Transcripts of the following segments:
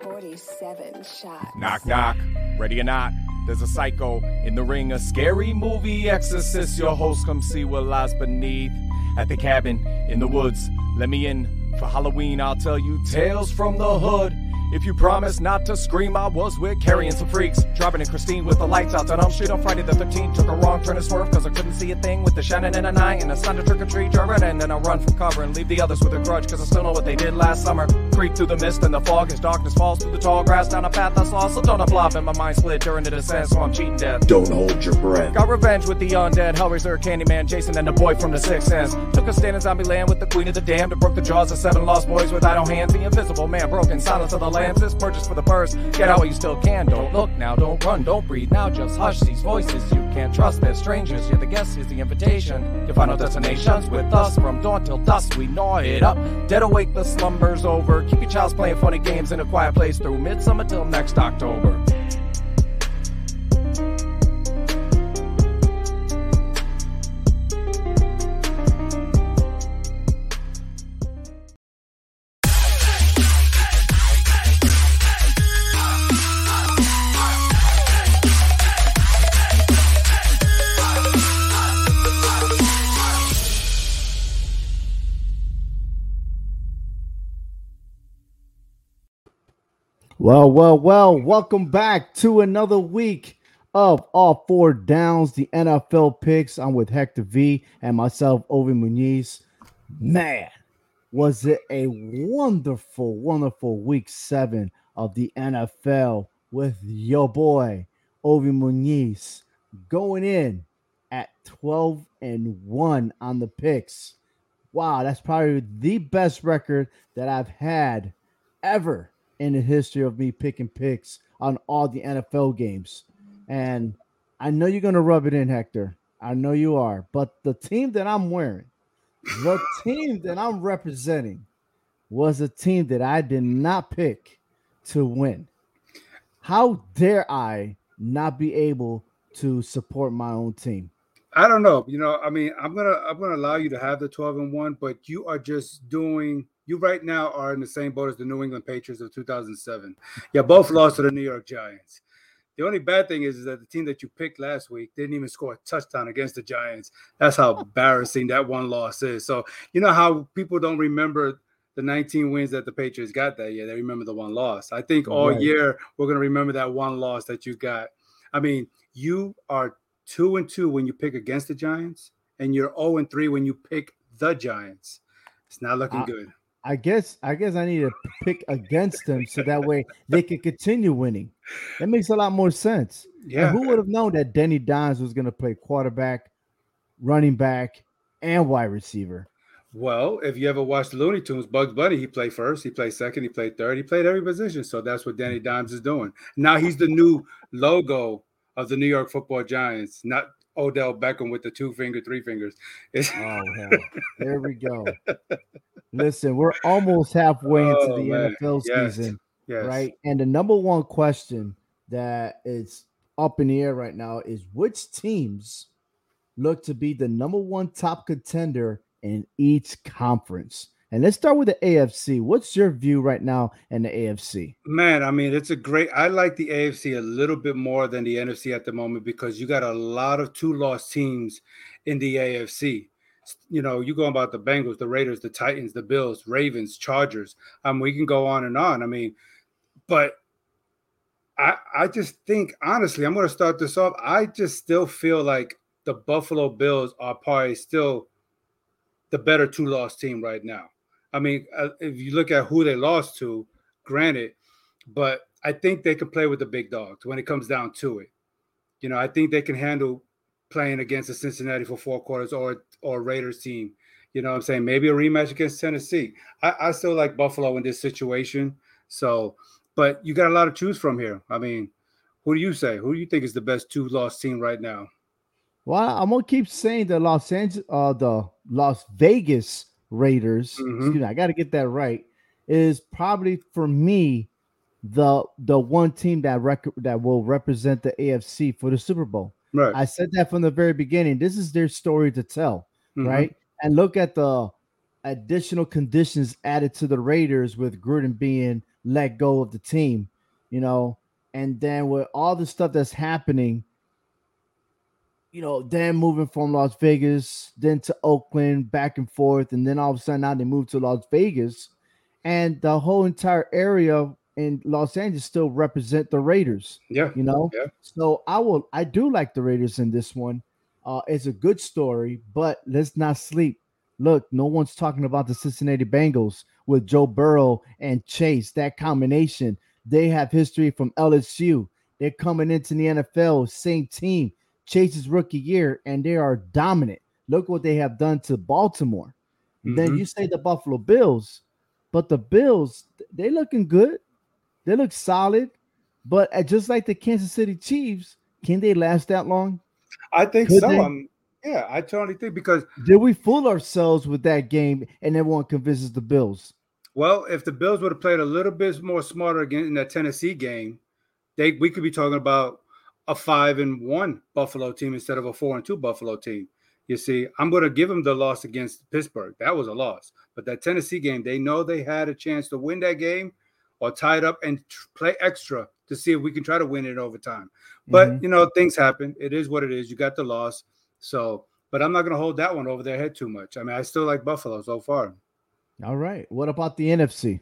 Forty-seven shots. Knock, knock. Ready or not? There's a psycho in the ring, a scary movie exorcist. Your host, come see what lies beneath. At the cabin in the woods, let me in. For Halloween, I'll tell you tales from the hood. If you promise not to scream, I was with carrying some freaks. Driving in Christine with the lights out on Elm Street on Friday the 13th. Took a wrong turn and swerve cause I couldn't see a thing with the Shannon and a nine. And I signed a trick or treat driving and then I run from cover and leave the others with a grudge cause I still know what they did last summer. Creep through the mist and the fog as darkness falls through the tall grass down a path I saw. So don't flop and my mind split during the descent, so I'm cheating death. Don't hold your breath. Got revenge with the undead, Hellraiser, Candyman, Jason, and the boy from the Sixth Sense. Took a stand in zombie land with the queen of the damned, and broke the jaws of seven lost boys with idle hands. The invisible man broken, silence of the lambs is purchased for the purse. Get out while you still can. Don't look now, don't run, don't breathe now. Just hush these voices. You can't trust. They're strangers. You're the guest. Here's the invitation. Your final destinations with us from dawn till dusk. We gnaw it up. Dead awake, the slumber's over. Keep your child's playing funny games in a quiet place through midsummer till next October. Well, well, well, welcome back to another week of All Four Downs, the NFL picks. I'm with Hector V and myself, Ovi Muniz. Man, was it a wonderful, wonderful week seven of the NFL with your boy, Ovi Muniz, going in at 12 and 1 on the picks. Wow, that's probably the best record that I've had ever in the history of me picking picks on all the NFL games. And I know you're going to rub it in, Hector. I know you are. But the team that I'm wearing, the team that I'm representing, was a team that I did not pick to win. How dare I not be able to support my own team? I don't know. You know, I mean, I'm gonna I'm gonna allow you to have the 12 and one, but you are just doing you right now are in the same boat as the New England Patriots of 2007. Yeah, both lost to the New York Giants. The only bad thing is, is that the team that you picked last week didn't even score a touchdown against the Giants. That's how embarrassing that one loss is. So you know how people don't remember the 19 wins that the Patriots got that year. They remember the one loss. I think all Right. year we're gonna remember that one loss that you got. I mean, you are two and two when you pick against the Giants, and you're 0 and three when you pick the Giants. It's not looking I- good. I guess I guess I need to pick against them so that way they can continue winning. That makes a lot more sense. And Yeah. who would have known that Denny Dimes was going to play quarterback, running back, and wide receiver? Well, if you ever watched Looney Tunes, Bugs Bunny, he played first, he played second, he played third, he played every position. So that's what Danny Dimes is doing. Now he's the new logo of the New York Football Giants, not Odell Beckham with the two finger, three fingers. It's, Oh hell. There we go. Listen, we're almost halfway into Oh, the man. NFL Yes. season, yes. right? And the number one question that is up in the air right now is which teams look to be the number one top contender in each conference. And let's start with the AFC. What's your view right now in the AFC? Man, I mean, it's a great. I like the AFC a little bit more than the NFC at the moment because you got a lot of two loss teams in the AFC. You know, you go about the Bengals, the Raiders, the Titans, the Bills, Ravens, Chargers. Um, we can go on and on. I mean, but I I just think honestly, I'm going to start this off. I just still feel like the Buffalo Bills are probably still the better two loss team right now. I mean, uh, if you look at who they lost to, granted, but I think they can play with the big dogs when it comes down to it. You know, I think they can handle playing against the Cincinnati for four quarters or or Raiders team. You know what I'm saying? Maybe a rematch against Tennessee. I, I still like Buffalo in this situation. So, but you got a lot to choose from here. I mean, who do you say? Who do you think is the best two loss team right now? Well, I'm gonna keep saying the Los Angeles, uh, the Las Vegas Raiders. Mhm. Excuse me, I got to get that right. Is probably for me the the one team that rec- that will represent the AFC for the Super Bowl. Right. I said that from the very beginning. This is their story to tell, Mhm. right? And look at the additional conditions added to the Raiders with Gruden being let go of the team, you know, and then with all the stuff that's happening, you know, then moving from Las Vegas, then to Oakland, back and forth, and then all of a sudden now they move to Las Vegas, and the whole entire area in Los Angeles still represent the Raiders Yeah. you know? Yeah. so i will i do like the raiders in this one. Uh it's a good story but let's not sleep. Look no one's talking about the cincinnati bengals with joe burrow and chase that combination. They have history from lsu they're coming into the nfl same team chase's rookie year and they are dominant look what they have done to baltimore then Mhm. you say the buffalo bills but the bills they looking good they look solid but just like the Kansas City Chiefs, can they last that long? I think Could so. Um, yeah, I totally think because Did we fool ourselves with that game and everyone convinces the Bills? well, if the Bills would have played a little bit more smarter again in that Tennessee game, they we could be talking about a five and one Buffalo team instead of a four and two Buffalo team. You see, I'm going to give them the loss against Pittsburgh. That was a loss, but that Tennessee game, they know they had a chance to win that game or tie it up and play extra to see if we can try to win it over time. But Mhm. you know, things happen. It is what it is. You got the loss, so. But I'm not going to hold that one over their head too much. I mean, I still like Buffalo so far. all right. What about the NFC?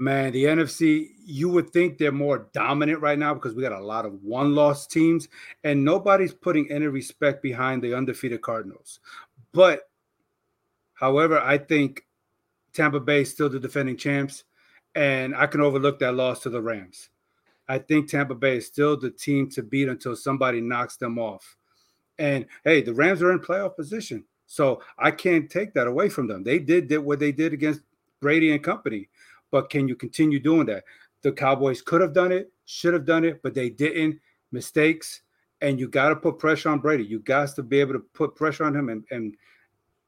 Man, the NFC, you would think they're more dominant right now because we got a lot of one loss teams, and nobody's putting any respect behind the undefeated Cardinals. But, however, I think Tampa Bay is still the defending champs, and I can overlook that loss to the Rams. I think Tampa Bay is still the team to beat until somebody knocks them off. And hey, the Rams are in playoff position. So I can't take that away from them. They did, did what they did against Brady and company. But can you continue doing that? The Cowboys could have done it, should have done it, but they didn't. Mistakes. And you got to put pressure on Brady. You got to be able to put pressure on him and and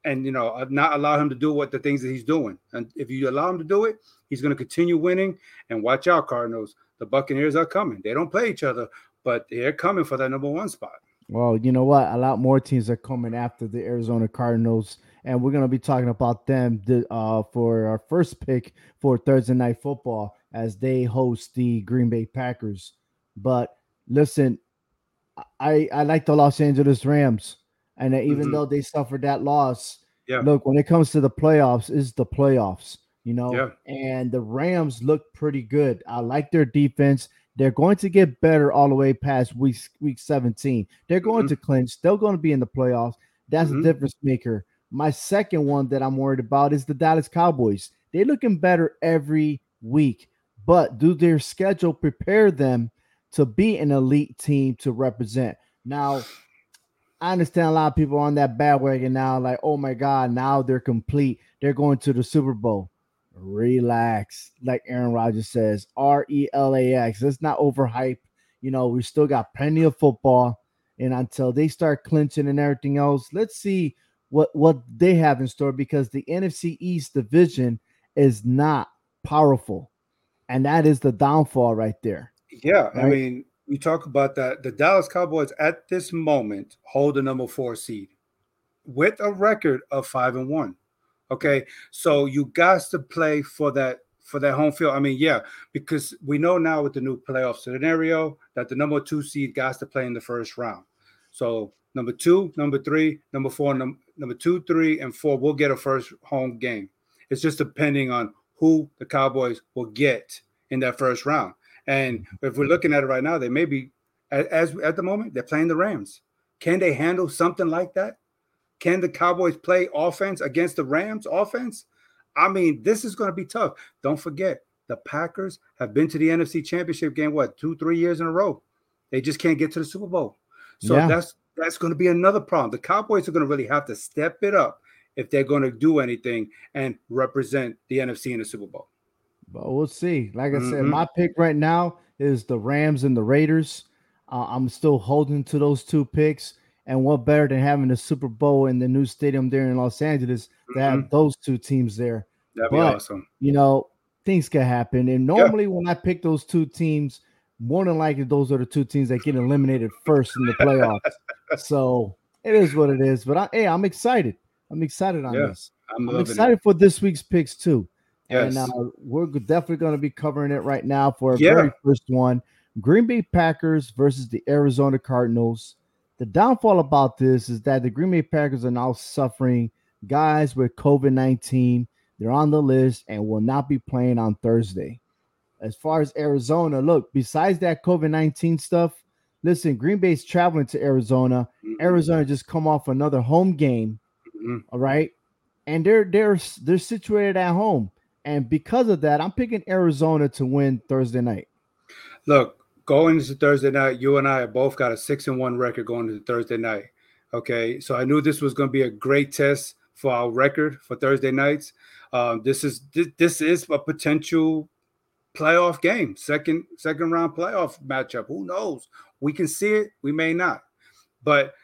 and you know uh, not allow him to do what the things that he's doing. And if you allow him to do it, he's going to continue winning. And watch out, Cardinals. The Buccaneers are coming. They don't play each other, but they're coming for that number one spot. Well, you know what? A lot more teams are coming after the Arizona Cardinals, and we're gonna be talking about them the, uh, for our first pick for Thursday night football as they host the Green Bay Packers. But listen, I I like the Los Angeles Rams, and even Mhm. though they suffered that loss, Yeah. look when it comes to the playoffs, is the playoffs, you know. Yeah. And the Rams look pretty good. I like their defense. They're going to get better all the way past week week 17. They're going Mhm. to clinch. They're going to be in the playoffs. That's Mhm. a difference maker. My second one that I'm worried about is the Dallas Cowboys. They're looking better every week, but do their schedule prepare them to be an elite team to represent? Now, I understand a lot of people on that bandwagon now, like, oh my God, now they're complete. They're going to the Super Bowl. Relax, like Aaron Rodgers says, R E L A X. Let's not overhype. You know, we still got plenty of football, and until they start clinching and everything else, let's see what what they have in store because the NFC East division is not powerful, and that is the downfall right there. Yeah, I mean, you talk about that. The Dallas Cowboys at this moment hold the number four seed with a record of five and one. Okay, so you got to play for that for that home field. I mean, yeah, because we know now with the new playoff scenario that the number two seed got to play in the first round. So number two, number three, number four, num- number two, three, and four will get a first home game. It's just depending on who the Cowboys will get in that first round. And if we're looking at it right now, they may be as at the moment they're playing the Rams. Can they handle something like that? Can the Cowboys play offense against the Rams offense? I mean, this is going to be tough. Don't forget, the Packers have been to the NFC Championship game what two, three years in a row. They just can't get to the Super Bowl. So Yeah. that's that's going to be another problem. The Cowboys are going to really have to step it up if they're going to do anything and represent the NFC in the Super Bowl. But we'll see. Like I said, Mhm. my pick right now is the Rams and the Raiders. Uh, I'm still holding to those two picks. And what better than having the Super Bowl in the new stadium there in Los Angeles to have those two teams there? That'd be awesome. You know, things can happen. And normally when I pick those two teams, more than likely those are the two teams that get eliminated first in the playoffs. so it is what it is. But I, hey, I'm excited. I'm excited on Yeah, this. I'm, I'm excited for this week's picks too. Yes. And uh, we're definitely going to be covering it right now for our Yeah. very first one Green Bay Packers versus the Arizona Cardinals. The downfall about this is that the Green Bay Packers are now suffering guys with COVID 19. They're on the list and will not be playing on Thursday. As far as Arizona, look, besides that COVID 19 stuff, listen, Green Bay's traveling to Arizona. Mhm. Arizona just come off another home game Mhm. all right. And they're they're they're situated at home. And because of that, I'm picking Arizona to win Thursday night. Look, going into Thursday night, you and I have both got a six and one record going into Thursday night. Okay, so I knew this was going to be a great test for our record for Thursday nights. Um, this is this, this is a potential playoff game, second second round playoff matchup. Who knows? We can see it, we may not, but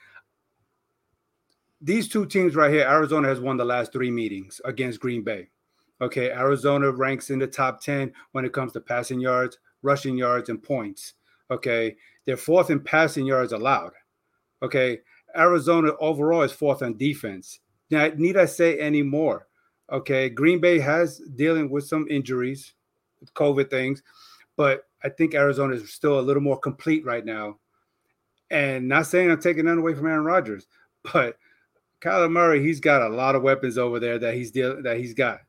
these two teams right here, Arizona has won the last three meetings against Green Bay. Okay, Arizona ranks in the top 10 when it comes to passing yards, rushing yards, and points. Okay, they're fourth in passing yards allowed. Okay, Arizona overall is fourth on defense. Now, need I say any more? Okay, Green Bay has dealing with some injuries, COVID things, but I think Arizona is still a little more complete right now. And not saying I'm taking none away from Aaron Rodgers, but Kyler Murray, he's got a lot of weapons over there that he's deal that he's got.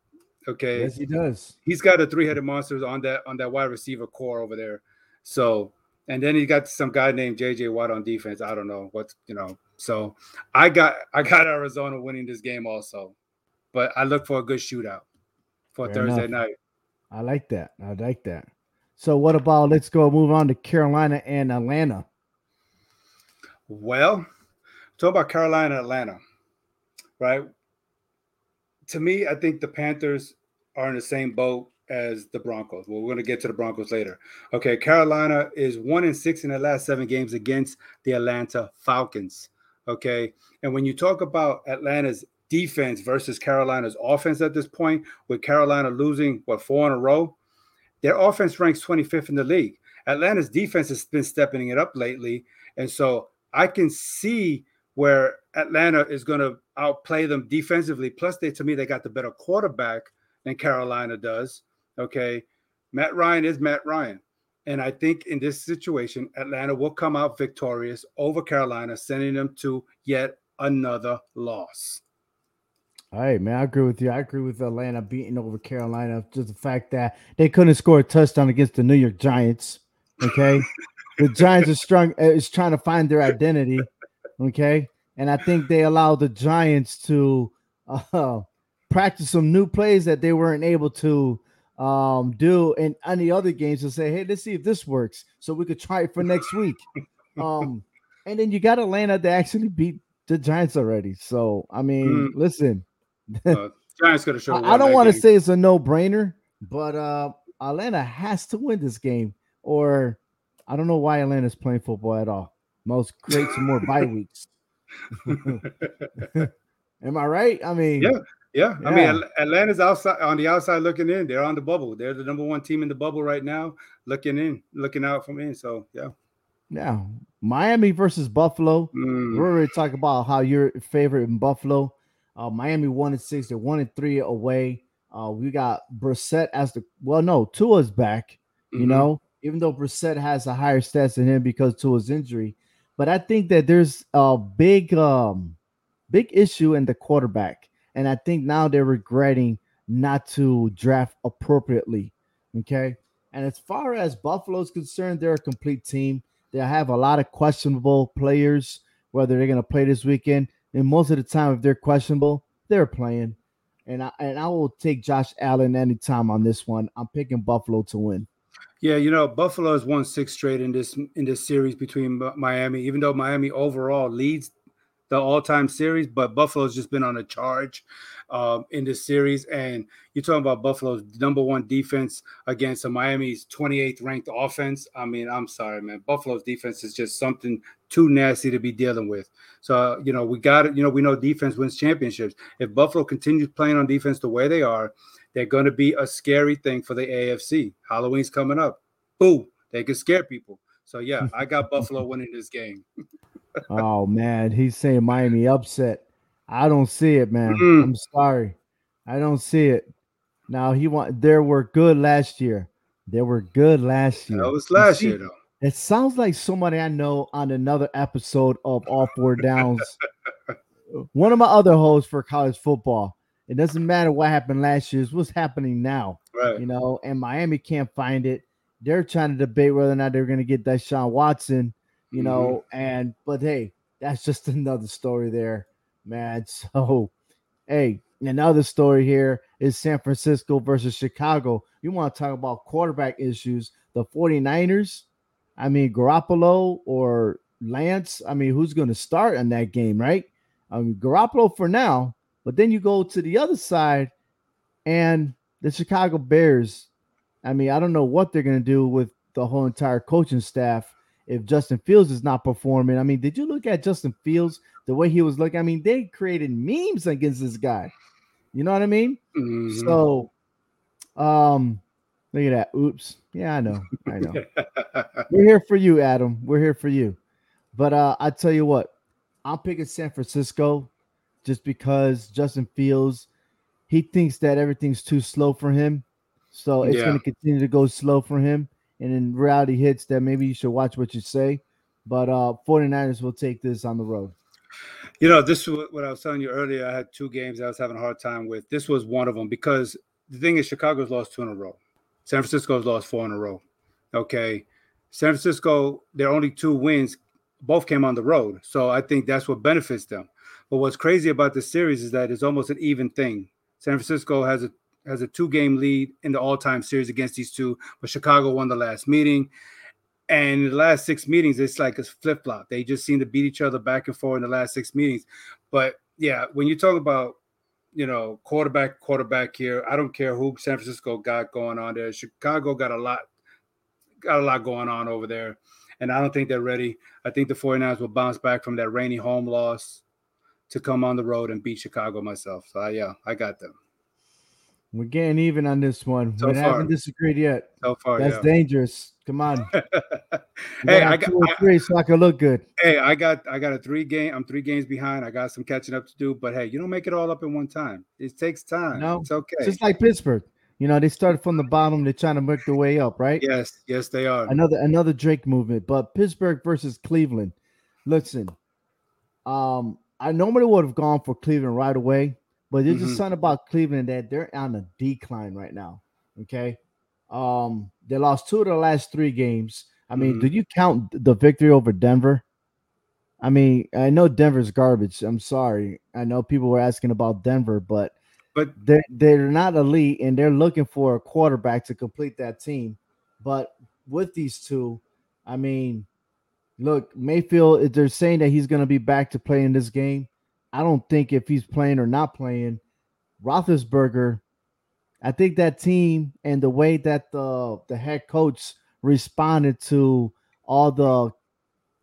Okay, Yes, he does. he's got a three-headed monster on that on that wide receiver corps over there. So, and then he got some guy named JJ Watt on defense. I don't know what's you know. So, I got I got Arizona winning this game also, but I look for a good shootout for Fair Thursday enough. night. I like that. I like that. So what about let's go move on to Carolina and Atlanta. Well, talk about Carolina, Atlanta, right? To me, I think the Panthers are in the same boat as the Broncos. Well, we're going to get to the Broncos later. Okay, Carolina is one and six in the last seven games against the Atlanta Falcons. Okay, and when you talk about Atlanta's defense versus Carolina's offense at this point, with Carolina losing what four in a row, their offense ranks 25th in the league. Atlanta's defense has been stepping it up lately, and so I can see where Atlanta is going to outplay them defensively. Plus, they to me they got the better quarterback than Carolina does. Okay, Matt Ryan is Matt Ryan, and I think in this situation, Atlanta will come out victorious over Carolina, sending them to yet another loss. All right, man. I agree with you. I agree with Atlanta beating over Carolina. Just the fact that they couldn't score a touchdown against the New York Giants. Okay. the Giants are strong uh, is trying to find their identity. Okay. And I think they allowed the Giants to uh, practice some new plays that they weren't able to um, do in any other games to say, hey, let's see if this works. So we could try it for next week. Um, and then you got Atlanta to actually beat the Giants already. So I mean, Mm. listen, Uh, Giants going to show. I, I don't want to say it's a no-brainer, but uh Atlanta has to win this game, or I don't know why Atlanta's playing football at all. Most create some more bye weeks. Am I right? I mean, Yeah. Yeah, I mean Atl- Atlanta's outside on the outside looking in. They're on the bubble. They're the number one team in the bubble right now, looking in, looking out from in. So yeah, now Miami versus Buffalo. Mm, We're already talking about how you're favorite in Buffalo. Uh, Miami one and six. They're one and three away. Uh, we got Brissett as the well. No, Tua's back. You mhm. know, even though Brissett has a higher stats than him because his injury, but I think that there's a big, um, big issue in the quarterback, and I think now they're regretting not to draft appropriately. Okay, and as far as Buffalo's concerned, they're a complete team. They have a lot of questionable players, whether they're going to play this weekend, and most of the time, if they're questionable, they're playing. And I and I will take Josh Allen anytime on this one. I'm picking Buffalo to win. Yeah, you know, Buffalo has won six straight in this in this series between Miami. Even though Miami overall leads the all-time series, but Buffalo's just been on a charge um, in this series. And you're talking about Buffalo's number one defense against a Miami's 28th ranked offense. I mean, I'm sorry, man. Buffalo's defense is just something too nasty to be dealing with. So you know, we got it. You know, we know defense wins championships. If Buffalo continues playing on defense the way they are, they're going to be a scary thing for the AFC. Halloween's coming up. Boo. They can scare people. So yeah, I got Buffalo winning this game. oh man, he's saying Miami upset. I don't see it, man. Mm. I'm sorry. I don't see it. Now he want there were good last year. They were good last year. That was last see, year though. It sounds like somebody I know on another episode of All Four Downs. One of my other hosts for college football. It doesn't matter what happened last year, it's what's happening now. Right. You know, and Miami can't find it. They're trying to debate whether or not they're gonna get Deshaun Watson, you mm-hmm. know, and but hey, that's just another story there, man. So hey, another story here is San Francisco versus Chicago. You want to talk about quarterback issues? The 49ers, I mean, Garoppolo or Lance, I mean, who's going to start in that game, right? I mean, Garoppolo for now, but then you go to the other side and the Chicago Bears. I mean, I don't know what they're going to do with the whole entire coaching staff if Justin Fields is not performing. I mean, did you look at Justin Fields the way he was looking? I mean, they created memes against this guy. You know what I mean? Mhm. So, um, look at that. Oops. Yeah, I know. I know. We're here for you, Adam. We're here for you. But uh, I tell you what, I'm picking San Francisco just because Justin Fields, he thinks that everything's too slow for him. So it's Yeah. going to continue to go slow for him. And in reality hits that maybe you should watch what you say. But uh 49ers will take this on the road. You know, this is what I was telling you earlier. I had two games I was having a hard time with. This was one of them because the thing is, Chicago's lost two in a row. San Francisco's lost four in a row. Okay. San Francisco, their only two wins, both came on the road. So I think that's what benefits them. But what's crazy about this series is that it's almost an even thing. San Francisco has a has a two-game lead in the all-time series against these two, but Chicago won the last meeting. And in the last six meetings, it's like a flip flop. They just seem to beat each other back and forth in the last six meetings. But yeah, when you talk about, you know, quarterback, quarterback here, I don't care who San Francisco got going on there. Chicago got a lot, got a lot going on over there. And I don't think they're ready. I think the 49ers will bounce back from that rainy home loss to come on the road and beat Chicago myself. So yeah, I got them. We're getting even on this one. So we far. haven't disagreed yet. So far, That's yeah. dangerous. Come on. Hey, I got, or three so I can look good. Hey, I got I got a three game. I'm three games behind. I got some catching up to do. But hey, you don't make it all up in one time. It takes time. No, it's okay. Just like Pittsburgh. You know, they started from the bottom, they're trying to work their way up, right? yes, yes, they are. Another another Drake movement. But Pittsburgh versus Cleveland. Listen, um, I normally would have gone for Cleveland right away, but there's just Mhm. something about Cleveland that they're on a decline right now. Okay. Um, they lost two of the last three games. I mean, Mhm. do you count the victory over Denver? I mean, I know Denver's garbage. I'm sorry. I know people were asking about Denver, but But they're they're not elite and they're looking for a quarterback to complete that team. But with these two, I mean, look, Mayfield, they're saying that he's going to be back to play in this game. I don't think if he's playing or not playing, Roethlisberger, I think that team and the way that the the head coach responded to all the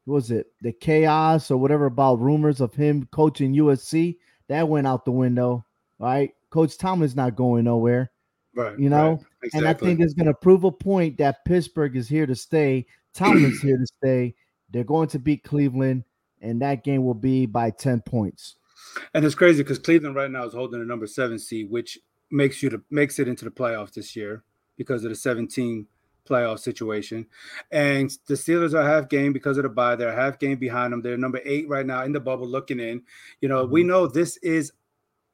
what was it the chaos or whatever about rumors of him coaching USC that went out the window, right? Coach Tomlin's not going nowhere. right, You know, right, exactly. And I think it's going to prove a point that Pittsburgh is here to stay. Tomlin's here to stay. They're going to beat Cleveland, and that game will be by 10 points. And it's crazy because Cleveland right now is holding the number seven seed, which makes you to makes it into the playoffs this year because of the 17 playoff situation. And the Steelers are half game because of the bye. They're half game behind them. They're number eight right now in the bubble looking in. You know, we mm-hmm. know this is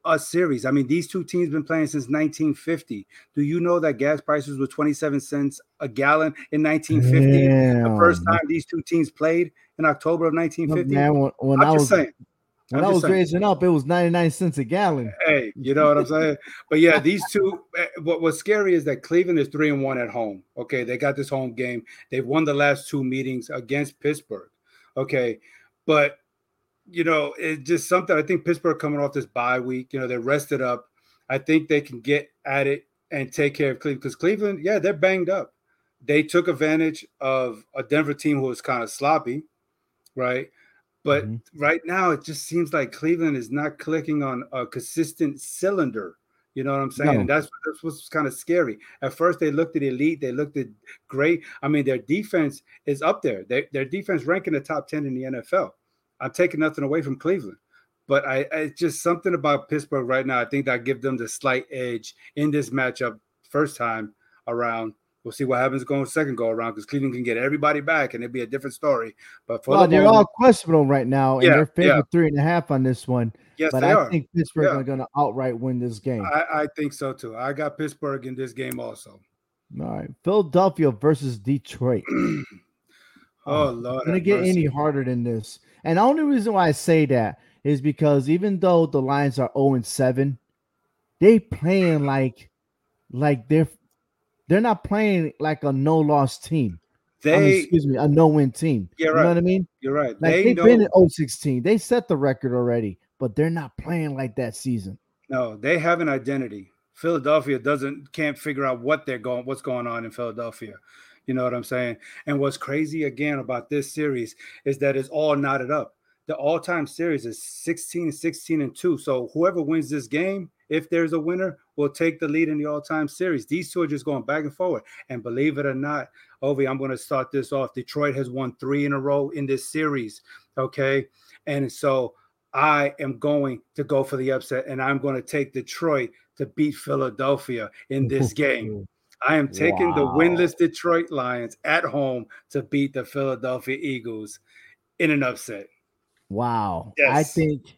a series. I mean, these two teams been playing since 1950. Do you know that gas prices were 27 cents a gallon in 1950? The first time these two teams played in October of 1950. Man, when, when I'm I just was saying. when I'm I was saying. raising up, it was 99 cents a gallon. Hey, you know what I'm saying? But yeah, these two. eh, What what's scary is that Cleveland is three and one at home. Okay, they got this home game. They've won the last two meetings against Pittsburgh. Okay, but you know it's just something. I think Pittsburgh coming off this bye week. You know they're rested up. I think they can get at it and take care of Cleveland because Cleveland, yeah, they're banged up. They took advantage of a Denver team who was kind of sloppy, right? But Mhm. right now, it just seems like Cleveland is not clicking on a consistent cylinder. You know what I'm saying? No. And that's that's what's kind of scary. At first, they looked at elite, they looked at great. I mean, their defense is up there. They, their defense rank in the top ten in the NFL. I'm taking nothing away from Cleveland, but I, I it's just something about Pittsburgh right now. I think that give them the slight edge in this matchup. First time around, we'll see what happens going second go around because Cleveland can get everybody back and it'd be a different story. But for Well, the they're moment, all questionable right now, and Yeah, they're favored yeah. three and a half on this one. yes, but I are. think Pittsburgh Yeah. are going to outright win this game. I, I think so too. I got Pittsburgh in this game also. All right, Philadelphia versus Detroit. Oh, oh Lord, gonna get mercy. any harder than this. And the only reason why I say that is because even though the Lions are 0 and 7, they playing like like they're they're not playing like a no loss team. I mean, They, excuse me, a no win team. Yeah, You right. know what I mean? you're right. Like they they've know. been in 016. They set the record already, but they're not playing like that season. No, they have an identity. Philadelphia doesn't can't figure out what they're going, what's going on in Philadelphia. You know what I'm saying? And what's crazy again about this series is that it's all knotted up. The all-time series is 16, 16, and 2. So whoever wins this game, if there's a winner, will take the lead in the all-time series. These two are just going back and forward. And believe it or not, Ovi, I'm going to start this off. Detroit has won three in a row in this series. Okay. And so I am going to go for the upset, and I'm going to take Detroit to beat Philadelphia in this game. I am taking the Wow. winless Detroit Lions at home to beat the Philadelphia Eagles in an upset. Wow. Yes. I think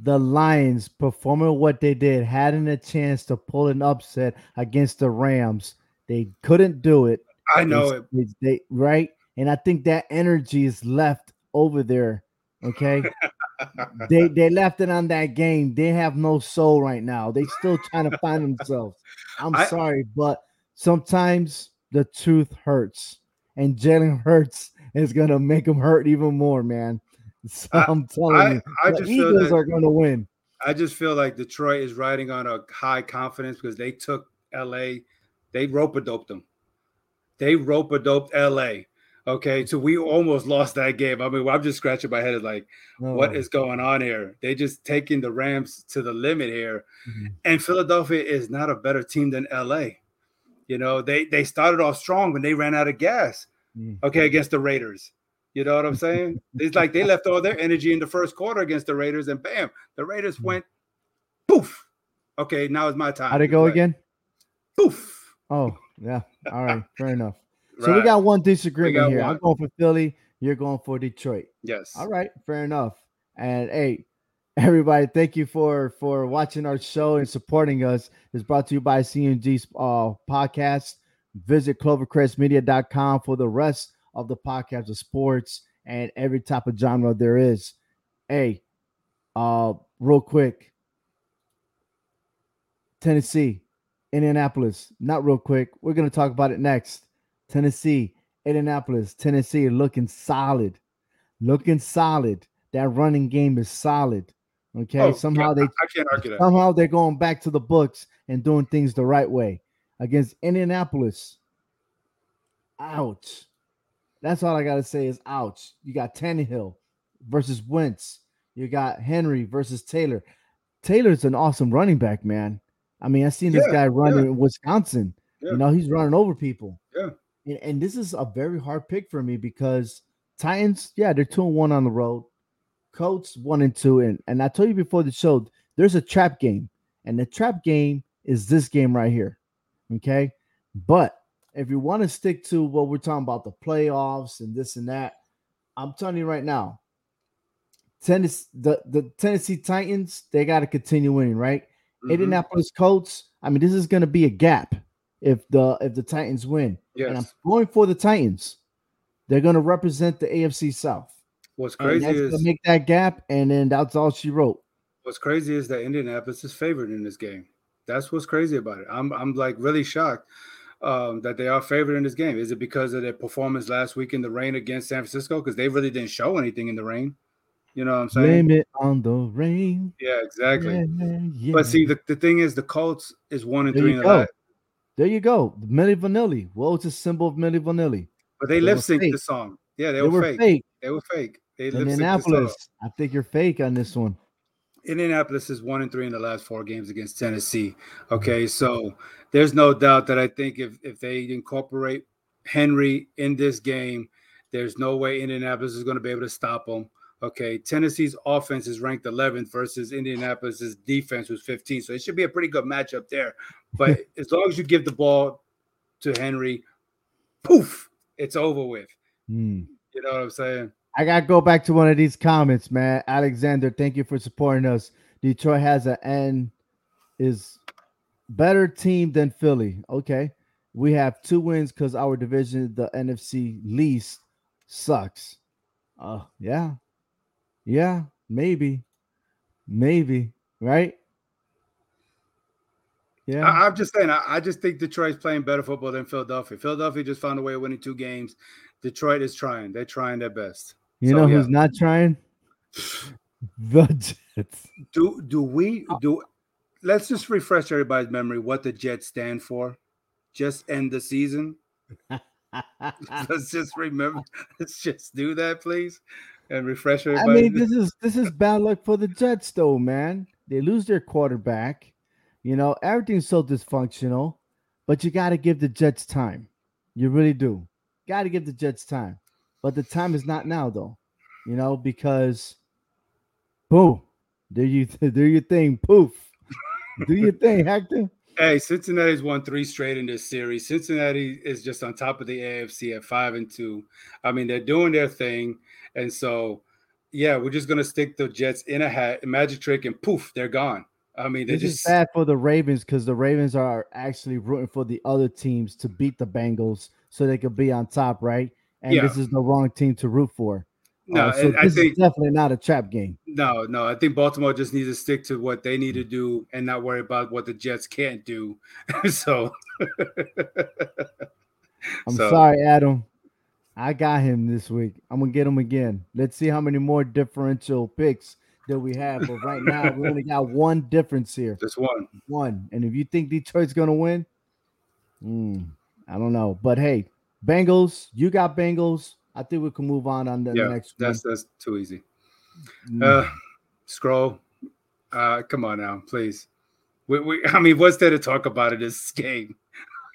the Lions performing what they did, having a chance to pull an upset against the Rams. They couldn't do it. I know it. they- right, and I think that energy is left over there. Okay, they they left it on that game. They have no soul right now. They still trying to find themselves. I'm I- sorry, but sometimes the truth hurts, and Jalen Hurts is gonna make them hurt even more, man. So I- I'm telling I, you, I the just feel Eagles are gonna win. I just feel like Detroit is riding on a high confidence because they took LA, they rope a doped them. They rope a doped LA. Okay, so we almost lost that game. I mean, I'm just scratching my head like, what Oh, is going on here? They just taking the Rams to the limit here. Mhm. And Philadelphia is not a better team than LA. You know, they they started off strong when they ran out of gas. Mm. Okay, against the Raiders. You know what I'm saying? It's like they left all their energy in the first quarter against the Raiders, and bam, the Raiders Mm. went poof. Okay, now it's my time. How'd it to go again? Poof. Oh, yeah. All right, fair enough. So we got one disagreement got here. one. I'm going for Philly. You're going for Detroit. Yes. All right, fair enough. And hey, everybody, thank you for for watching our show and supporting us. It's brought to you by CNG uh, Podcast. Visit clovercrestmedia.com for the rest of the podcast of sports and every type of genre there is. Hey, uh, real quick, Tennessee, Indianapolis. Not real quick. We're gonna talk about it next. Tennessee, Indianapolis, Tennessee looking solid, looking solid. That running game is solid. Okay, Oh, somehow yeah, they I can't argue that. somehow they're going back to the books and doing things the right way against Indianapolis. Ouch. That's all I gotta say is ouch. You got Tannehill versus Wentz. You got Henry versus Taylor. Taylor's an awesome running back, man. I mean, I seen this Yeah, guy running yeah. in Wisconsin. You know, he's running over people. Yeah. And, and this is a very hard pick for me because Titans, yeah, they're two and one on the road. Colts one and two. And, and I told you before the show, there's a trap game. And the trap game is this game right here. Okay. But if you want to stick to what we're talking about, the playoffs and this and that, I'm telling you right now, Tennessee, the, the Tennessee Titans, they got to continue winning, right? Mhm. Indianapolis Colts. I mean, this is going to be a gap if the if the Titans win. And I'm going for the Titans. They're going to represent the AFC South. What's crazy is make that gap, and then that's all she wrote. what's crazy is that Indianapolis is favored in this game. That's what's crazy about it. I'm I'm like really shocked um, that they are favored in this game. Is it because of their performance last week in the rain against San Francisco? Because they really didn't show anything in the rain. You know what I'm saying? Blame it on the rain. Yeah, exactly. Yeah, yeah. But see, the, the thing is, the Colts is one and There three in the last. there you go. Milli Vanilli. What was the symbol of Milli Vanilli? But they They lip synced the song. Yeah, they, They, were, were fake. fake. They were fake. They lip synced the song. Indianapolis. I think you're fake on this one. Indianapolis is one and three in the last four games against Tennessee. Okay, so there's no doubt that I think if if they incorporate Henry in this game, there's no way Indianapolis is going to be able to stop them. Okay, Tennessee's offense is ranked 11th versus Indianapolis's defense was 15, so it should be a pretty good matchup there. But as long as you give the ball to Henry, poof, it's over with. Hmm. You know what I'm saying? I gotta go back to one of these comments, man. Alexander, thank you for supporting us. Detroit has an is better team than Philly. Okay. We have two wins because our division, the NFC least, sucks. Uh yeah. Yeah, maybe. Maybe, right? Yeah. I, am just saying, I, I just think Detroit's playing better football than Philadelphia. Philadelphia just found a way of winning two games. Detroit is trying. They're trying their best. You So, know yeah. who's not trying? The Jets. Do do we do? Let's just refresh everybody's memory what the Jets stand for. Just end the season. Let's just remember. Let's just do that, please, and refresh everybody. I mean, this is this is bad luck for the Jets, though, man. They lose their quarterback. You know, everything's so dysfunctional, but you got to give the Jets time. You really do. Got to give the Jets time. But the time is not now, though. You know, because boom, do you do your thing, poof, do your thing, Hector. Hey, Cincinnati's won three straight in this series. Cincinnati is just on top of the AFC at five and two. I mean, they're doing their thing, and so yeah, we're just gonna stick the Jets in a hat, magic trick, and poof, they're gone. I mean, they're This is just bad for the Ravens because the Ravens are actually rooting for the other teams to beat the Bengals so they could be on top, right? And Yeah. this is the wrong team to root for. no. Uh, so I this think is definitely not a trap game. no, no. I think Baltimore just needs to stick to what they need to do and not worry about what the Jets can't do. so, I'm So- sorry, Adam. I got him this week. I'm gonna get him again. Let's see how many more differential picks that we have. But right now, we only got one difference here. just one. One. And if you think Detroit's gonna win, hmm, I don't know. But hey, Bengals, you got Bengals. I think we can move on on the Yeah, next one. that's that's too easy. Mm. Uh, scroll. Uh, come on now, please. We, we, I mean, what's there to talk about in this game?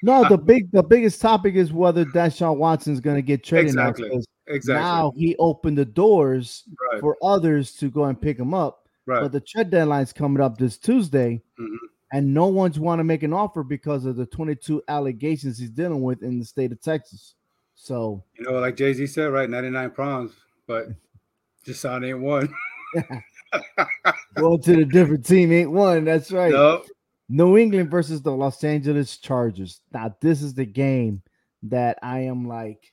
No, the big the biggest topic is whether Deshaun Watson's going to get traded now, Exactly. 'cause Exactly. now he opened the doors right. for others to go and pick him up. right. But the trade deadline's coming up this Tuesday, Mhm. And no one's want to make an offer because of the 22 allegations he's dealing with in the state of Texas. So you know, like Jay Z said, right? 99 problems, but just ain't one. going to the different team ain't one. That's right. no. New England versus the Los Angeles Chargers. Now, this is the game that I am like,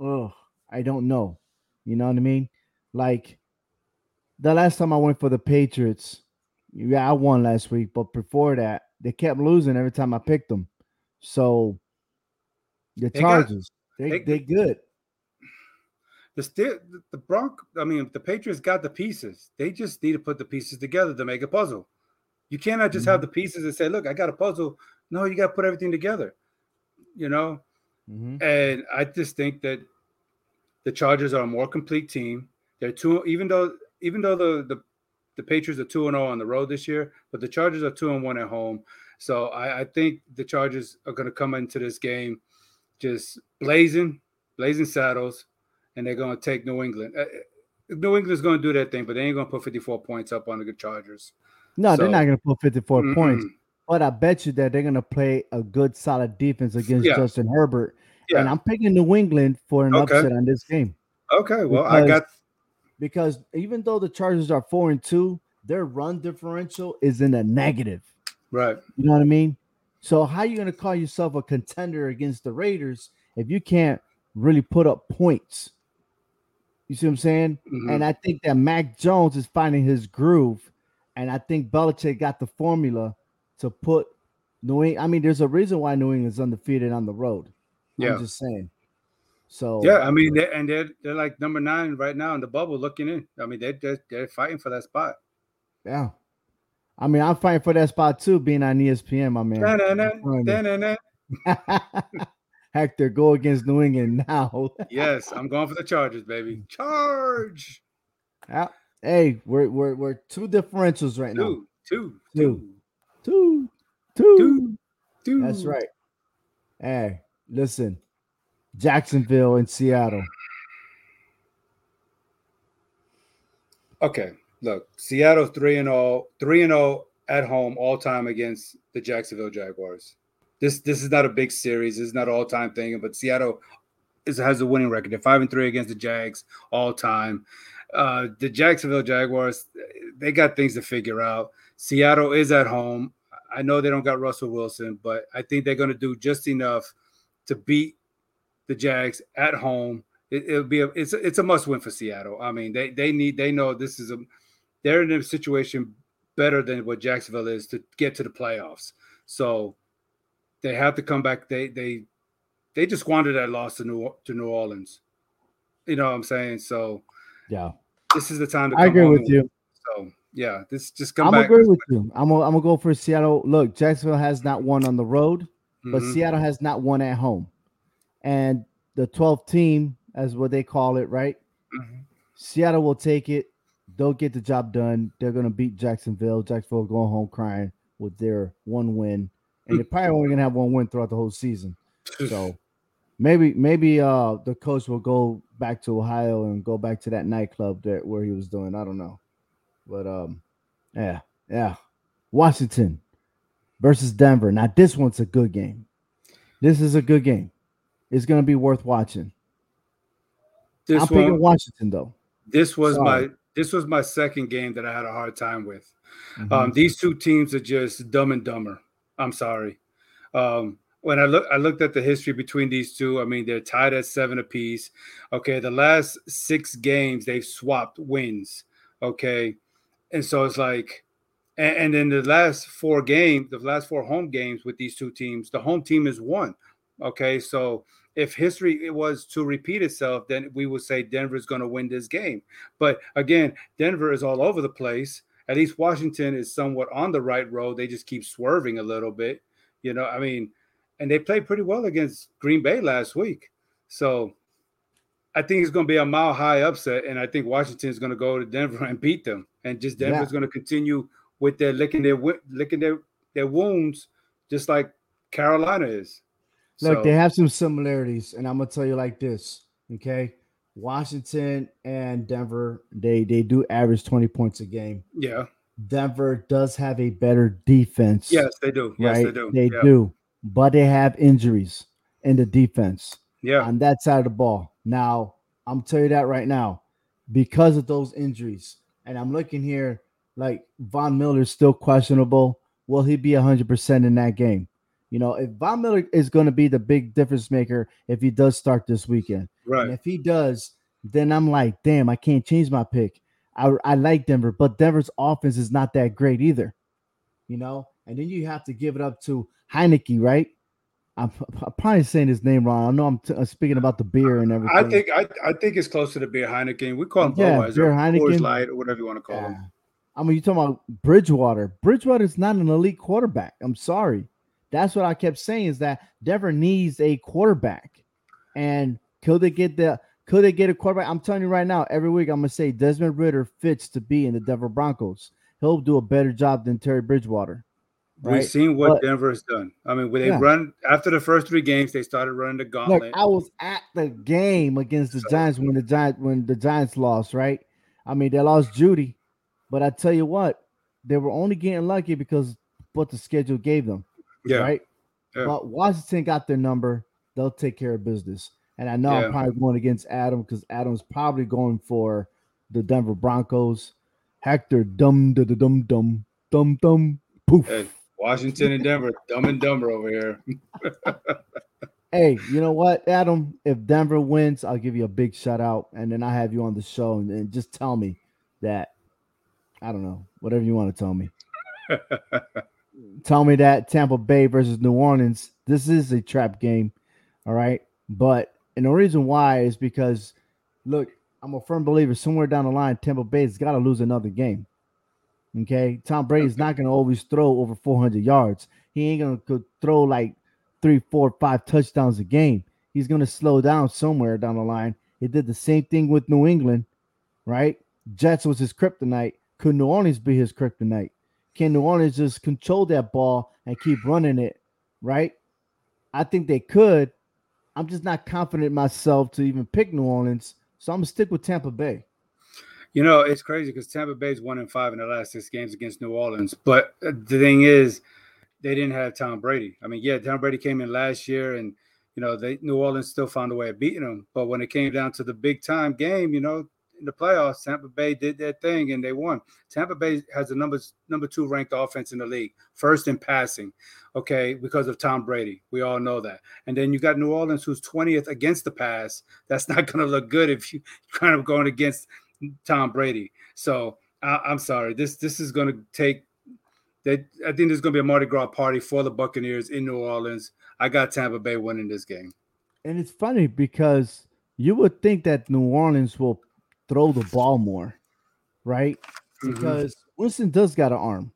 oh, I don't know. You know what I mean? Like the last time I went for the Patriots, yeah, I won last week, but before that, they kept losing every time I picked them. So the They got- Chargers, they they- they good. The still the Bronc. I mean, the Patriots got the pieces. They just need to put the pieces together to make a puzzle. You cannot just have the pieces and say, "Look, I got a puzzle." No, you got to put everything together. You know, Mhm. And I just think that the Chargers are a more complete team. They're two, even though even though the the, the Patriots are two and zero on the road this year, but the Chargers are two and one at home. So I, I think the Chargers are going to come into this game just blazing, blazing saddles, and they're going to take New England. Uh, uh, New England's going to do that thing, but they ain't going to put 54 points up on the good Chargers. No, they're not going to put 54 points. Mm-mm. But I bet you that they're going to play a good, solid defense against Yeah. Justin Herbert. And I'm picking New England for an Okay. upset on this game Okay. Well, I got because even though the Chargers are four and two, their run differential is in a negative. right. You know what I mean? So how are you going to call yourself a contender against the Raiders if you can't really put up points? You see what I'm saying? Mhm. And I think that Mac Jones is finding his groove, and I think Belichick got the formula to put New England. I mean, there's a reason why New England is undefeated on the road. Yeah. I'm just saying. So Yeah, I mean, they and they're they're like number nine right now in the bubble, looking in. I mean, they're they're, they're fighting for that spot. yeah. I mean, I'm fighting for that spot too, being on ESPN, my man. Da-na-na, da-na-na. Hector, go against New England now. Yes, I'm going for the Chargers, baby. Charge. Yeah, Hey, we're we're we're two differentials right now. Two. two, Two, two. two, two. That's right. Hey, listen, Jacksonville and Seattle. Okay, look, Seattle three and all, three and zero at home all time against the Jacksonville Jaguars. This this is not a big series. This is not all time thing, but Seattle is has a winning record. They're five and three against the Jags all time. Uh, the Jacksonville Jaguars, they got things to figure out. Seattle is at home. I know they don't got Russell Wilson, but I think they're going to do just enough to beat the Jags at home. It, will be a it's a, it's a must win for Seattle. I mean, they they need they know this is a they're in a situation better than what Jacksonville is to get to the playoffs. So they have to come back. They they they just squandered that loss to New to New Orleans. You know what I'm saying? So Yeah, this is the time to. I agree with you. So yeah, this just come I'm back. agree with you. I'm gonna, I'm gonna go for Seattle. Look, Jacksonville has not won on the road, but Mhm. Seattle has not won at home. And the 12th team, as what they call it, right? Mhm. Seattle will take it. They'll get the job done. They're gonna beat Jacksonville. Jacksonville going home crying with their one win, and they're probably only gonna have one win throughout the whole season. So maybe maybe uh the coach will go back to Ohio and go back to that nightclub that where he was doing. I don't know. But um yeah, yeah. Washington versus Denver. Now this one's a good game. This is a good game. It's gonna be worth watching. this I'm picking one, Washington though. this was Sorry. my this was my second game that I had a hard time with. Mhm. Um, these two teams are just dumb and dumber. I'm sorry. Um, when I look, I looked at the history between these two. I mean, they're tied at seven apiece. Okay, the last six games they've swapped wins. Okay, and so it's like, and, and then the last four games, the last four home games with these two teams, the home team has won. Okay, so if history it was to repeat itself, then we would say Denver's going to win this game. But again, Denver is all over the place. At least Washington is somewhat on the right road. They just keep swerving a little bit. You know, I mean, and they played pretty well against Green Bay last week. So I think it's going to be a mile high upset. And I think Washington is going to go to Denver and beat them. And just Yeah. Denver's going to continue with their licking their licking their, their wounds, just like Carolina is. Look, So- they have some similarities, and I'm gonna tell you like this. Okay. Washington and Denver, they they do average 20 points a game. yeah. Denver does have a better defense. Yes, they do. Yes, right? they do. They yeah. do, but they have injuries in the defense Yeah. on that side of the ball. Now, I'm telling you that right now, because of those injuries, and I'm looking here like Von Miller is still questionable. Will he be 100% in that game? You know, if Von Miller is going to be the big difference maker if he does start this weekend, and Right. if he does, then I'm like, damn, I can't change my pick. I, I like Denver, but Denver's offense is not that great either. You know, and then you have to give it up to Heinicke, right? I'm, I'm probably saying his name wrong. I know I'm, t- I'm speaking about the beer and everything. I think I, I think it's closer to beer Heineken. We call him Yeah, Budweiser, beer or Coors Heineken. Light, or whatever you want to call Yeah. him. I mean, you're talking about Bridgewater. Bridgewater is not an elite quarterback. I'm sorry. That's what I kept saying is that Denver needs a quarterback. And could they get the could they get a quarterback? I'm telling you right now, every week I'm gonna say Desmond Ridder fits to be in the Denver Broncos. He'll do a better job than Teddy Bridgewater. Right? We've seen what But- Denver has done. I mean, when they Yeah. run after the first three games, they started running the Look, gauntlet. I was at the game against the Giants when the Giants when the Giants lost, right? I mean, they lost Jeudy, but I tell you what, they were only getting lucky because what the schedule gave them, yeah, right? Yeah. But Washington got their number; they'll take care of business. And I know Yeah. I'm probably going against Adam because Adam's probably going for the Denver Broncos. Hector, dum da dum dum dum dum poof. Hey, Washington and Denver, dumb and dumber over here. Hey, you know what, Adam? If Denver wins, I'll give you a big shout out, and then I have you on the show, and, and just tell me that I don't know, whatever you want to tell me. tell me that Tampa Bay versus New Orleans, this is a trap game, all right. But and the reason why is because, look, I'm a firm believer. Somewhere down the line, Tampa Bay's got to lose another game. Okay, Tom Brady's not going to always throw over 400 yards. He ain't going to throw like three, four, five touchdowns a game. He's going to slow down somewhere down the line. He did the same thing with New England, right? Jets was his kryptonite, could New Orleans be his kryptonite? Can New Orleans just control that ball and keep running it? Right? I think they could. I'm just not confident myself to even pick New Orleans. So I'm gonna stick with Tampa Bay. You know, it's crazy because Tampa Bay's one in five in the last six games against New Orleans. But uh, the thing is, they didn't have Tom Brady. I mean, yeah, Tom Brady came in last year, and you know, they New Orleans still found a way of beating them. But when it came down to the big time game, you know, in the playoffs, Tampa Bay did their thing and they won. Tampa Bay has the number number two ranked offense in the league, first in passing. Okay, because of Tom Brady, we all know that. And then you got New Orleans, who's twentieth against the pass. That's not going to look good if you kind of going against Tom Brady. So I, am sorry. This this is going to take. That I think there's going to be a Mardi Gras party for the Buccaneers in New Orleans. I got Tampa Bay winning this game. And it's funny because you would think that New Orleans will throw the ball more, right? Mm-hmm. Because Winston does got an arm.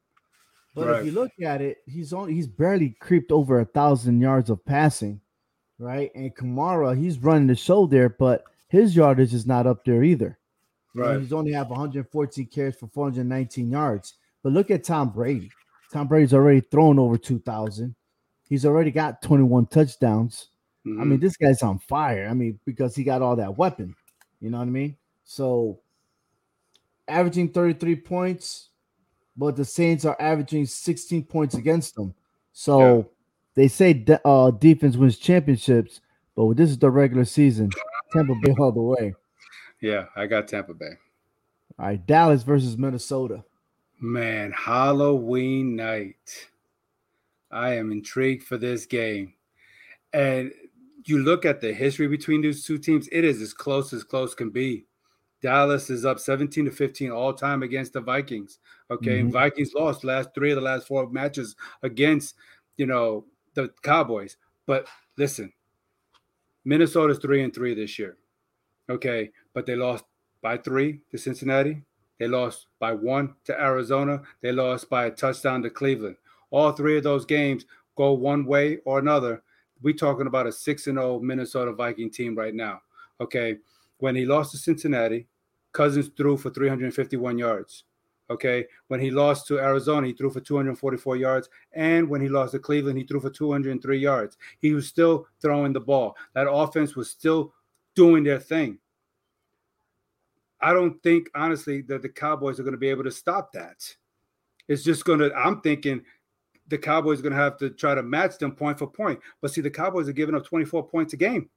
But right. if you look at it, he's only he's barely creeped over a thousand yards of passing, right? And Kamara, he's running the show there, but his yardage is not up there either. Right. know, he's only have 114 carries for 419 yards. But look at Tom Brady. Tom Brady's already thrown over 2,000. He's already got 21 touchdowns. Mm-hmm. I mean, this guy's on fire. I mean, because he got all that weapon. You know what I mean? So, averaging 33 points, but the Saints are averaging 16 points against them. So, yeah. they say de- uh, defense wins championships, but this is the regular season. Tampa Bay all the way. Yeah, I got Tampa Bay. All right, Dallas versus Minnesota. Man, Halloween night. I am intrigued for this game. And you look at the history between these two teams, it is as close as close can be. Dallas is up 17 to 15 all time against the Vikings. Okay. Mm-hmm. And Vikings lost last three of the last four matches against, you know, the Cowboys. But listen, Minnesota's three and three this year. Okay but they lost by three to Cincinnati. They lost by one to Arizona. They lost by a touchdown to Cleveland. All three of those games go one way or another. We're talking about a 6 and 0 Minnesota Viking team right now. Okay. When he lost to Cincinnati, Cousins threw for 351 yards. Okay. When he lost to Arizona, he threw for 244 yards. And when he lost to Cleveland, he threw for 203 yards. He was still throwing the ball. That offense was still doing their thing. I don't think honestly that the Cowboys are going to be able to stop that. It's just going to. I'm thinking the Cowboys are going to have to try to match them point for point. But see, the Cowboys are giving up 24 points a game.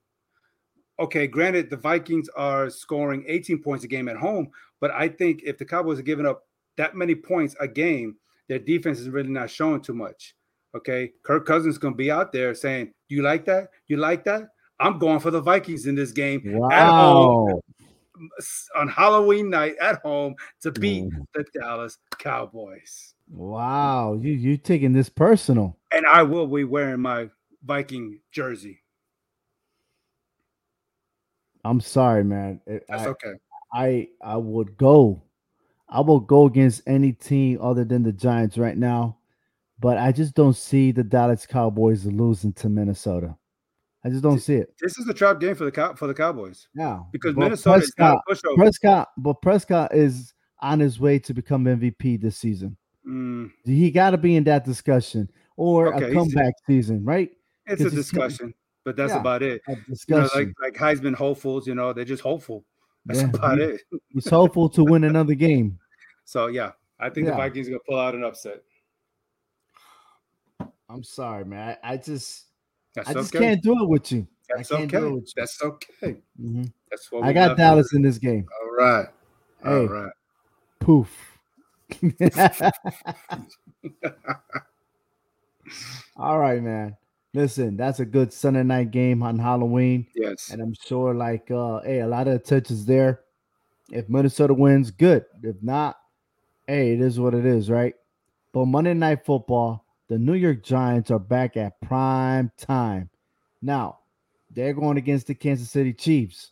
Okay, granted, the Vikings are scoring 18 points a game at home, but I think if the Cowboys are giving up that many points a game, their defense is really not showing too much. Okay, Kirk Cousins is going to be out there saying, "Do you like that? You like that? I'm going for the Vikings in this game wow. at home on Halloween night at home to beat mm. the Dallas Cowboys. Wow, you you taking this personal. And I will be wearing my Viking jersey. I'm sorry, man. That's I, okay. I I would go. I will go against any team other than the Giants right now, but I just don't see the Dallas Cowboys losing to Minnesota. I just don't see it. This is a trap game for the cow for the Cowboys. Yeah, because Minnesota Prescott, is Prescott, but Prescott is on his way to become MVP this season. Mm. He got to be in that discussion or okay, a comeback season, right? It's a discussion, but that's yeah, about it. you know, like like Heisman hopefuls, you know, they're just hopeful. That's yeah, about he, it. he's hopeful to win another game. So yeah, I think yeah. the Vikings are gonna pull out an upset. I'm sorry, man. I, I just that's I just okay. can't do it with you. That's okay. You. That's okay. Mm-hmm. That's what I got Dallas in this game. All right. All hey, right. Poof. All right, man. Listen, that's a good Sunday night game on Halloween. Yes. And I'm sure like uh hey, a lot of attention's there. If Minnesota wins, good. If not, hey, it is what it is, right? But Monday night football, the New York Giants are back at prime time. Now, they're going against the Kansas City Chiefs,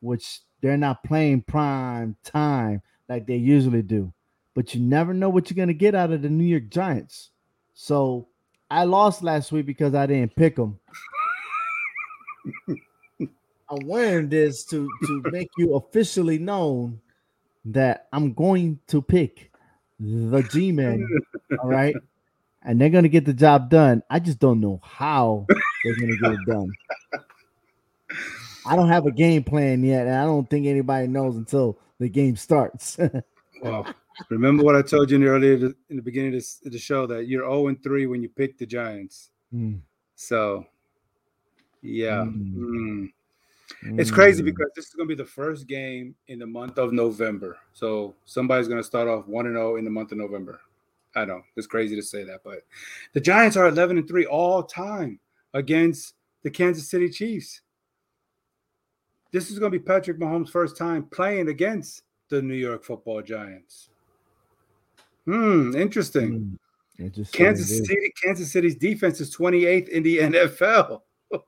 which they're not playing prime time like they usually do. But you never know what you're going to get out of the New York Giants. So I lost last week because I didn't pick them. I'm wearing this to, to make you officially known that I'm going to pick the G Men. all right. And they're gonna get the job done. I just don't know how they're gonna get it done. I don't have a game plan yet, and I don't think anybody knows until the game starts. remember what I told you in the earlier in the beginning of, this, the show that you're 0 and 3 when you pick the Giants. Mm, So, yeah, Mm. Mm. it's crazy mm. because this is going to be the first game in the month of November. So somebody's going to start off 1 and 0 in the month of November. I know it's crazy to say that, but the Giants are 11 and 3 all time against the Kansas City Chiefs. This is going to be Patrick Mahomes' first time playing against the New York Football Giants. Hmm, interesting. Mm. It just Kansas. City, Kansas City's defense is 28th in the NFL.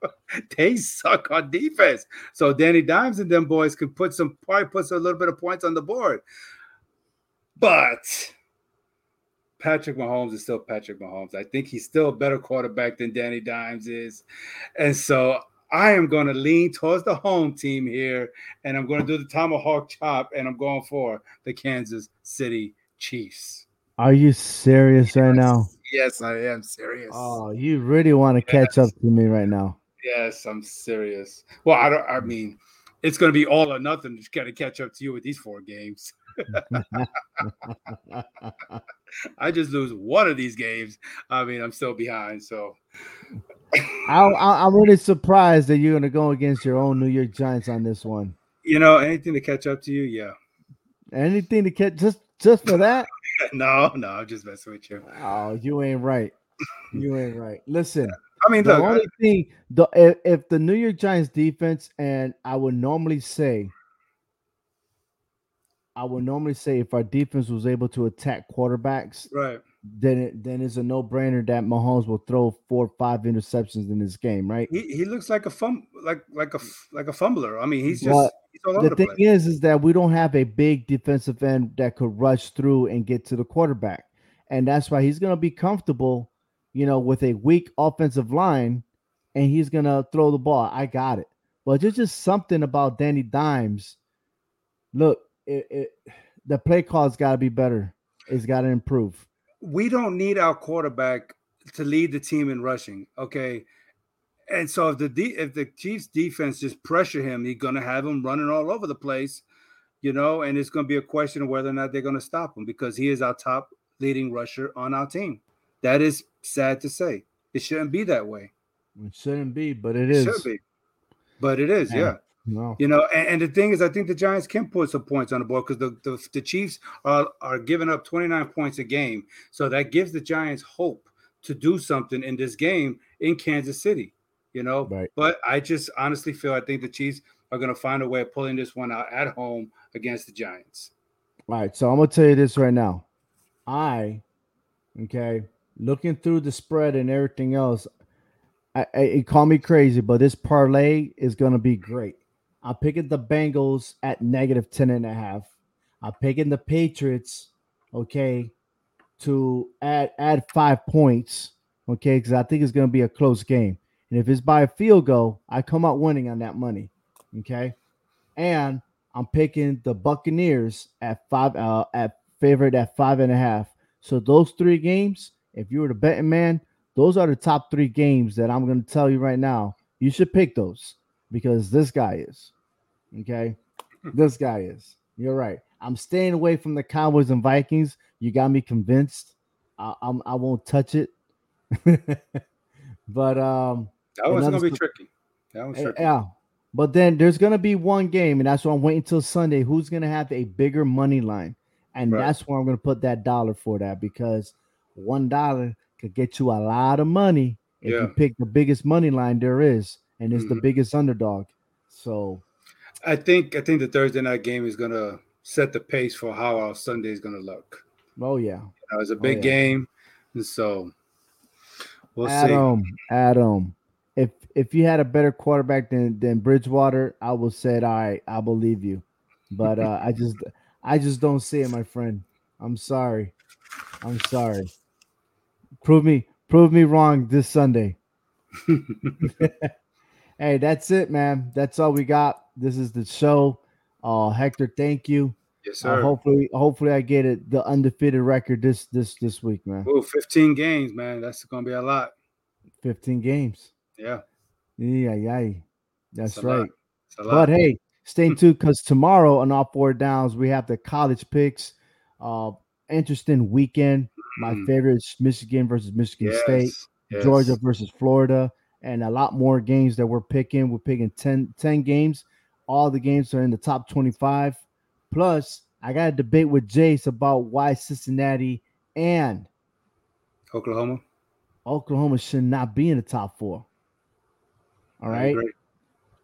they suck on defense. So Danny Dimes and them boys can put some probably puts a little bit of points on the board. But Patrick Mahomes is still Patrick Mahomes. I think he's still a better quarterback than Danny Dimes is. And so I am going to lean towards the home team here, and I'm going to do the tomahawk chop, and I'm going for the Kansas City Chiefs. Are you serious right now? Yes, I am serious. Oh, you really want to catch up to me right now? Yes, I'm serious. Well, I don't. I mean, it's going to be all or nothing. Just got to catch up to you with these four games. I just lose one of these games. I mean, I'm still behind. So I, I, I'm really surprised that you're going to go against your own New York Giants on this one. you know, anything to catch up to you? Yeah. Anything to catch just just for that? No, no, I'm just messing with you. Oh, you ain't right. You ain't right. Listen, I mean, the look, only thing the if, if the New York Giants defense and I would normally say I would normally say if our defense was able to attack quarterbacks, right? Then it, then it's a no-brainer that Mahomes will throw four or five interceptions in this game, right? He, he looks like a fum like like a like a fumbler. I mean, he's just he's the the, thing is, is that we don't have a big defensive end that could rush through and get to the quarterback, and that's why he's going to be comfortable, you know, with a weak offensive line, and he's going to throw the ball. I got it, but there's just something about Danny Dimes. Look, it, it the play call's got to be better. It's got to improve. We don't need our quarterback to lead the team in rushing. Okay. And so if the de- if the Chiefs defense just pressure him, he's gonna have him running all over the place, you know, and it's gonna be a question of whether or not they're gonna stop him because he is our top leading rusher on our team. That is sad to say. It shouldn't be that way. It shouldn't be, but it It is. should be. But it is, Yeah. yeah. No. You know, and, and the thing is, I think the Giants can put some points on the board because the, the the Chiefs are are giving up 29 points a game, so that gives the Giants hope to do something in this game in Kansas City. You know, Right. but I just honestly feel I think the Chiefs are going to find a way of pulling this one out at home against the Giants. All right, so I'm gonna tell you this right now. I, okay, looking through the spread and everything else, I, I it call me crazy, but this parlay is gonna be great. I'm picking the Bengals at negative 10 and a half. I'm picking the Patriots, okay, to add add five points, okay, because I think it's gonna be a close game. And if it's by a field goal, I come out winning on that money. Okay. And I'm picking the Buccaneers at five uh at favorite at five and a half. So those three games, if you were the betting man, those are the top three games that I'm gonna tell you right now. You should pick those because this guy is. Okay. This guy is. You're right. I'm staying away from the Cowboys and Vikings. You got me convinced. I, I'm I won't touch it. but um That one's to be st- tricky. That one's tricky. Yeah. But then there's gonna be one game, and that's why I'm waiting till Sunday. Who's gonna have a bigger money line? And Right. that's where I'm gonna put that dollar for that because one dollar could get you a lot of money if Yeah. you pick the biggest money line there is, and it's the Mhm. biggest underdog. So I think I think the Thursday night game is going to set the pace for how our Sunday is going to look. oh yeah. You know, it's a big yeah. game, and so we'll see. Adam, Adam. If if you had a better quarterback than than Bridgewater, I would say, all right, I believe you. But uh, I just I just don't see it, my friend. I'm sorry. I'm sorry. Prove me prove me wrong this Sunday. hey, that's it, man. That's all we got. This is the show. Uh Hector, thank you. Yes, Uh, sir. hopefully, hopefully, I get it the undefeated record this this this week, man. Ooh, 15 games, man. That's gonna be a lot. Fifteen games. Yeah, Yeah, yeah. That's it's right. It's a lot. But hey, stay tuned because tomorrow on all four downs we have the college picks. Uh, interesting weekend. My Mm. favorite is Michigan versus Michigan yes, State, yes. Georgia versus Florida, and a lot more games that we're picking. We're picking 10, 10 games. All the games are in the top 25. Plus, I got a debate with Jace about why Cincinnati and Oklahoma. Oklahoma should not be in the top four. All right. I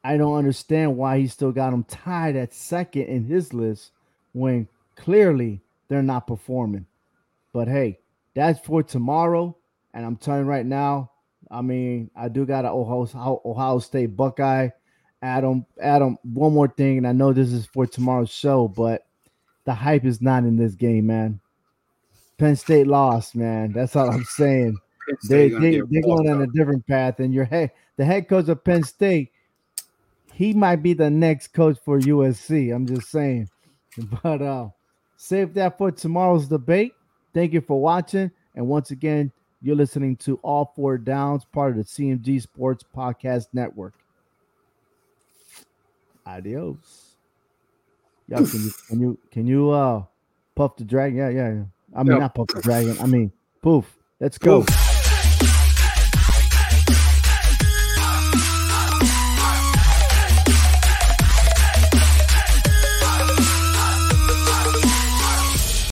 I don't understand why he still got them tied at second in his list when clearly they're not performing. But hey, that's for tomorrow. And I'm telling right now, I mean, I do got an Ohio, Ohio State Buckeye. Adam, Adam, one more thing, and I know this is for tomorrow's show, but the hype is not in this game, man. Penn State lost, man. That's all I'm saying they, they, they're going on a different path. And your head, the head coach of Penn State, he might be the next coach for USC. I'm just saying. But uh, save that for tomorrow's debate. Thank you for watching. And once again, you're listening to All Four Downs, part of the CMG Sports Podcast Network. Adios. Y'all, can you can you can you uh puff the dragon? Yeah, yeah, yeah. I mean Yeah. not puff the dragon. I mean poof. Let's go. Poof.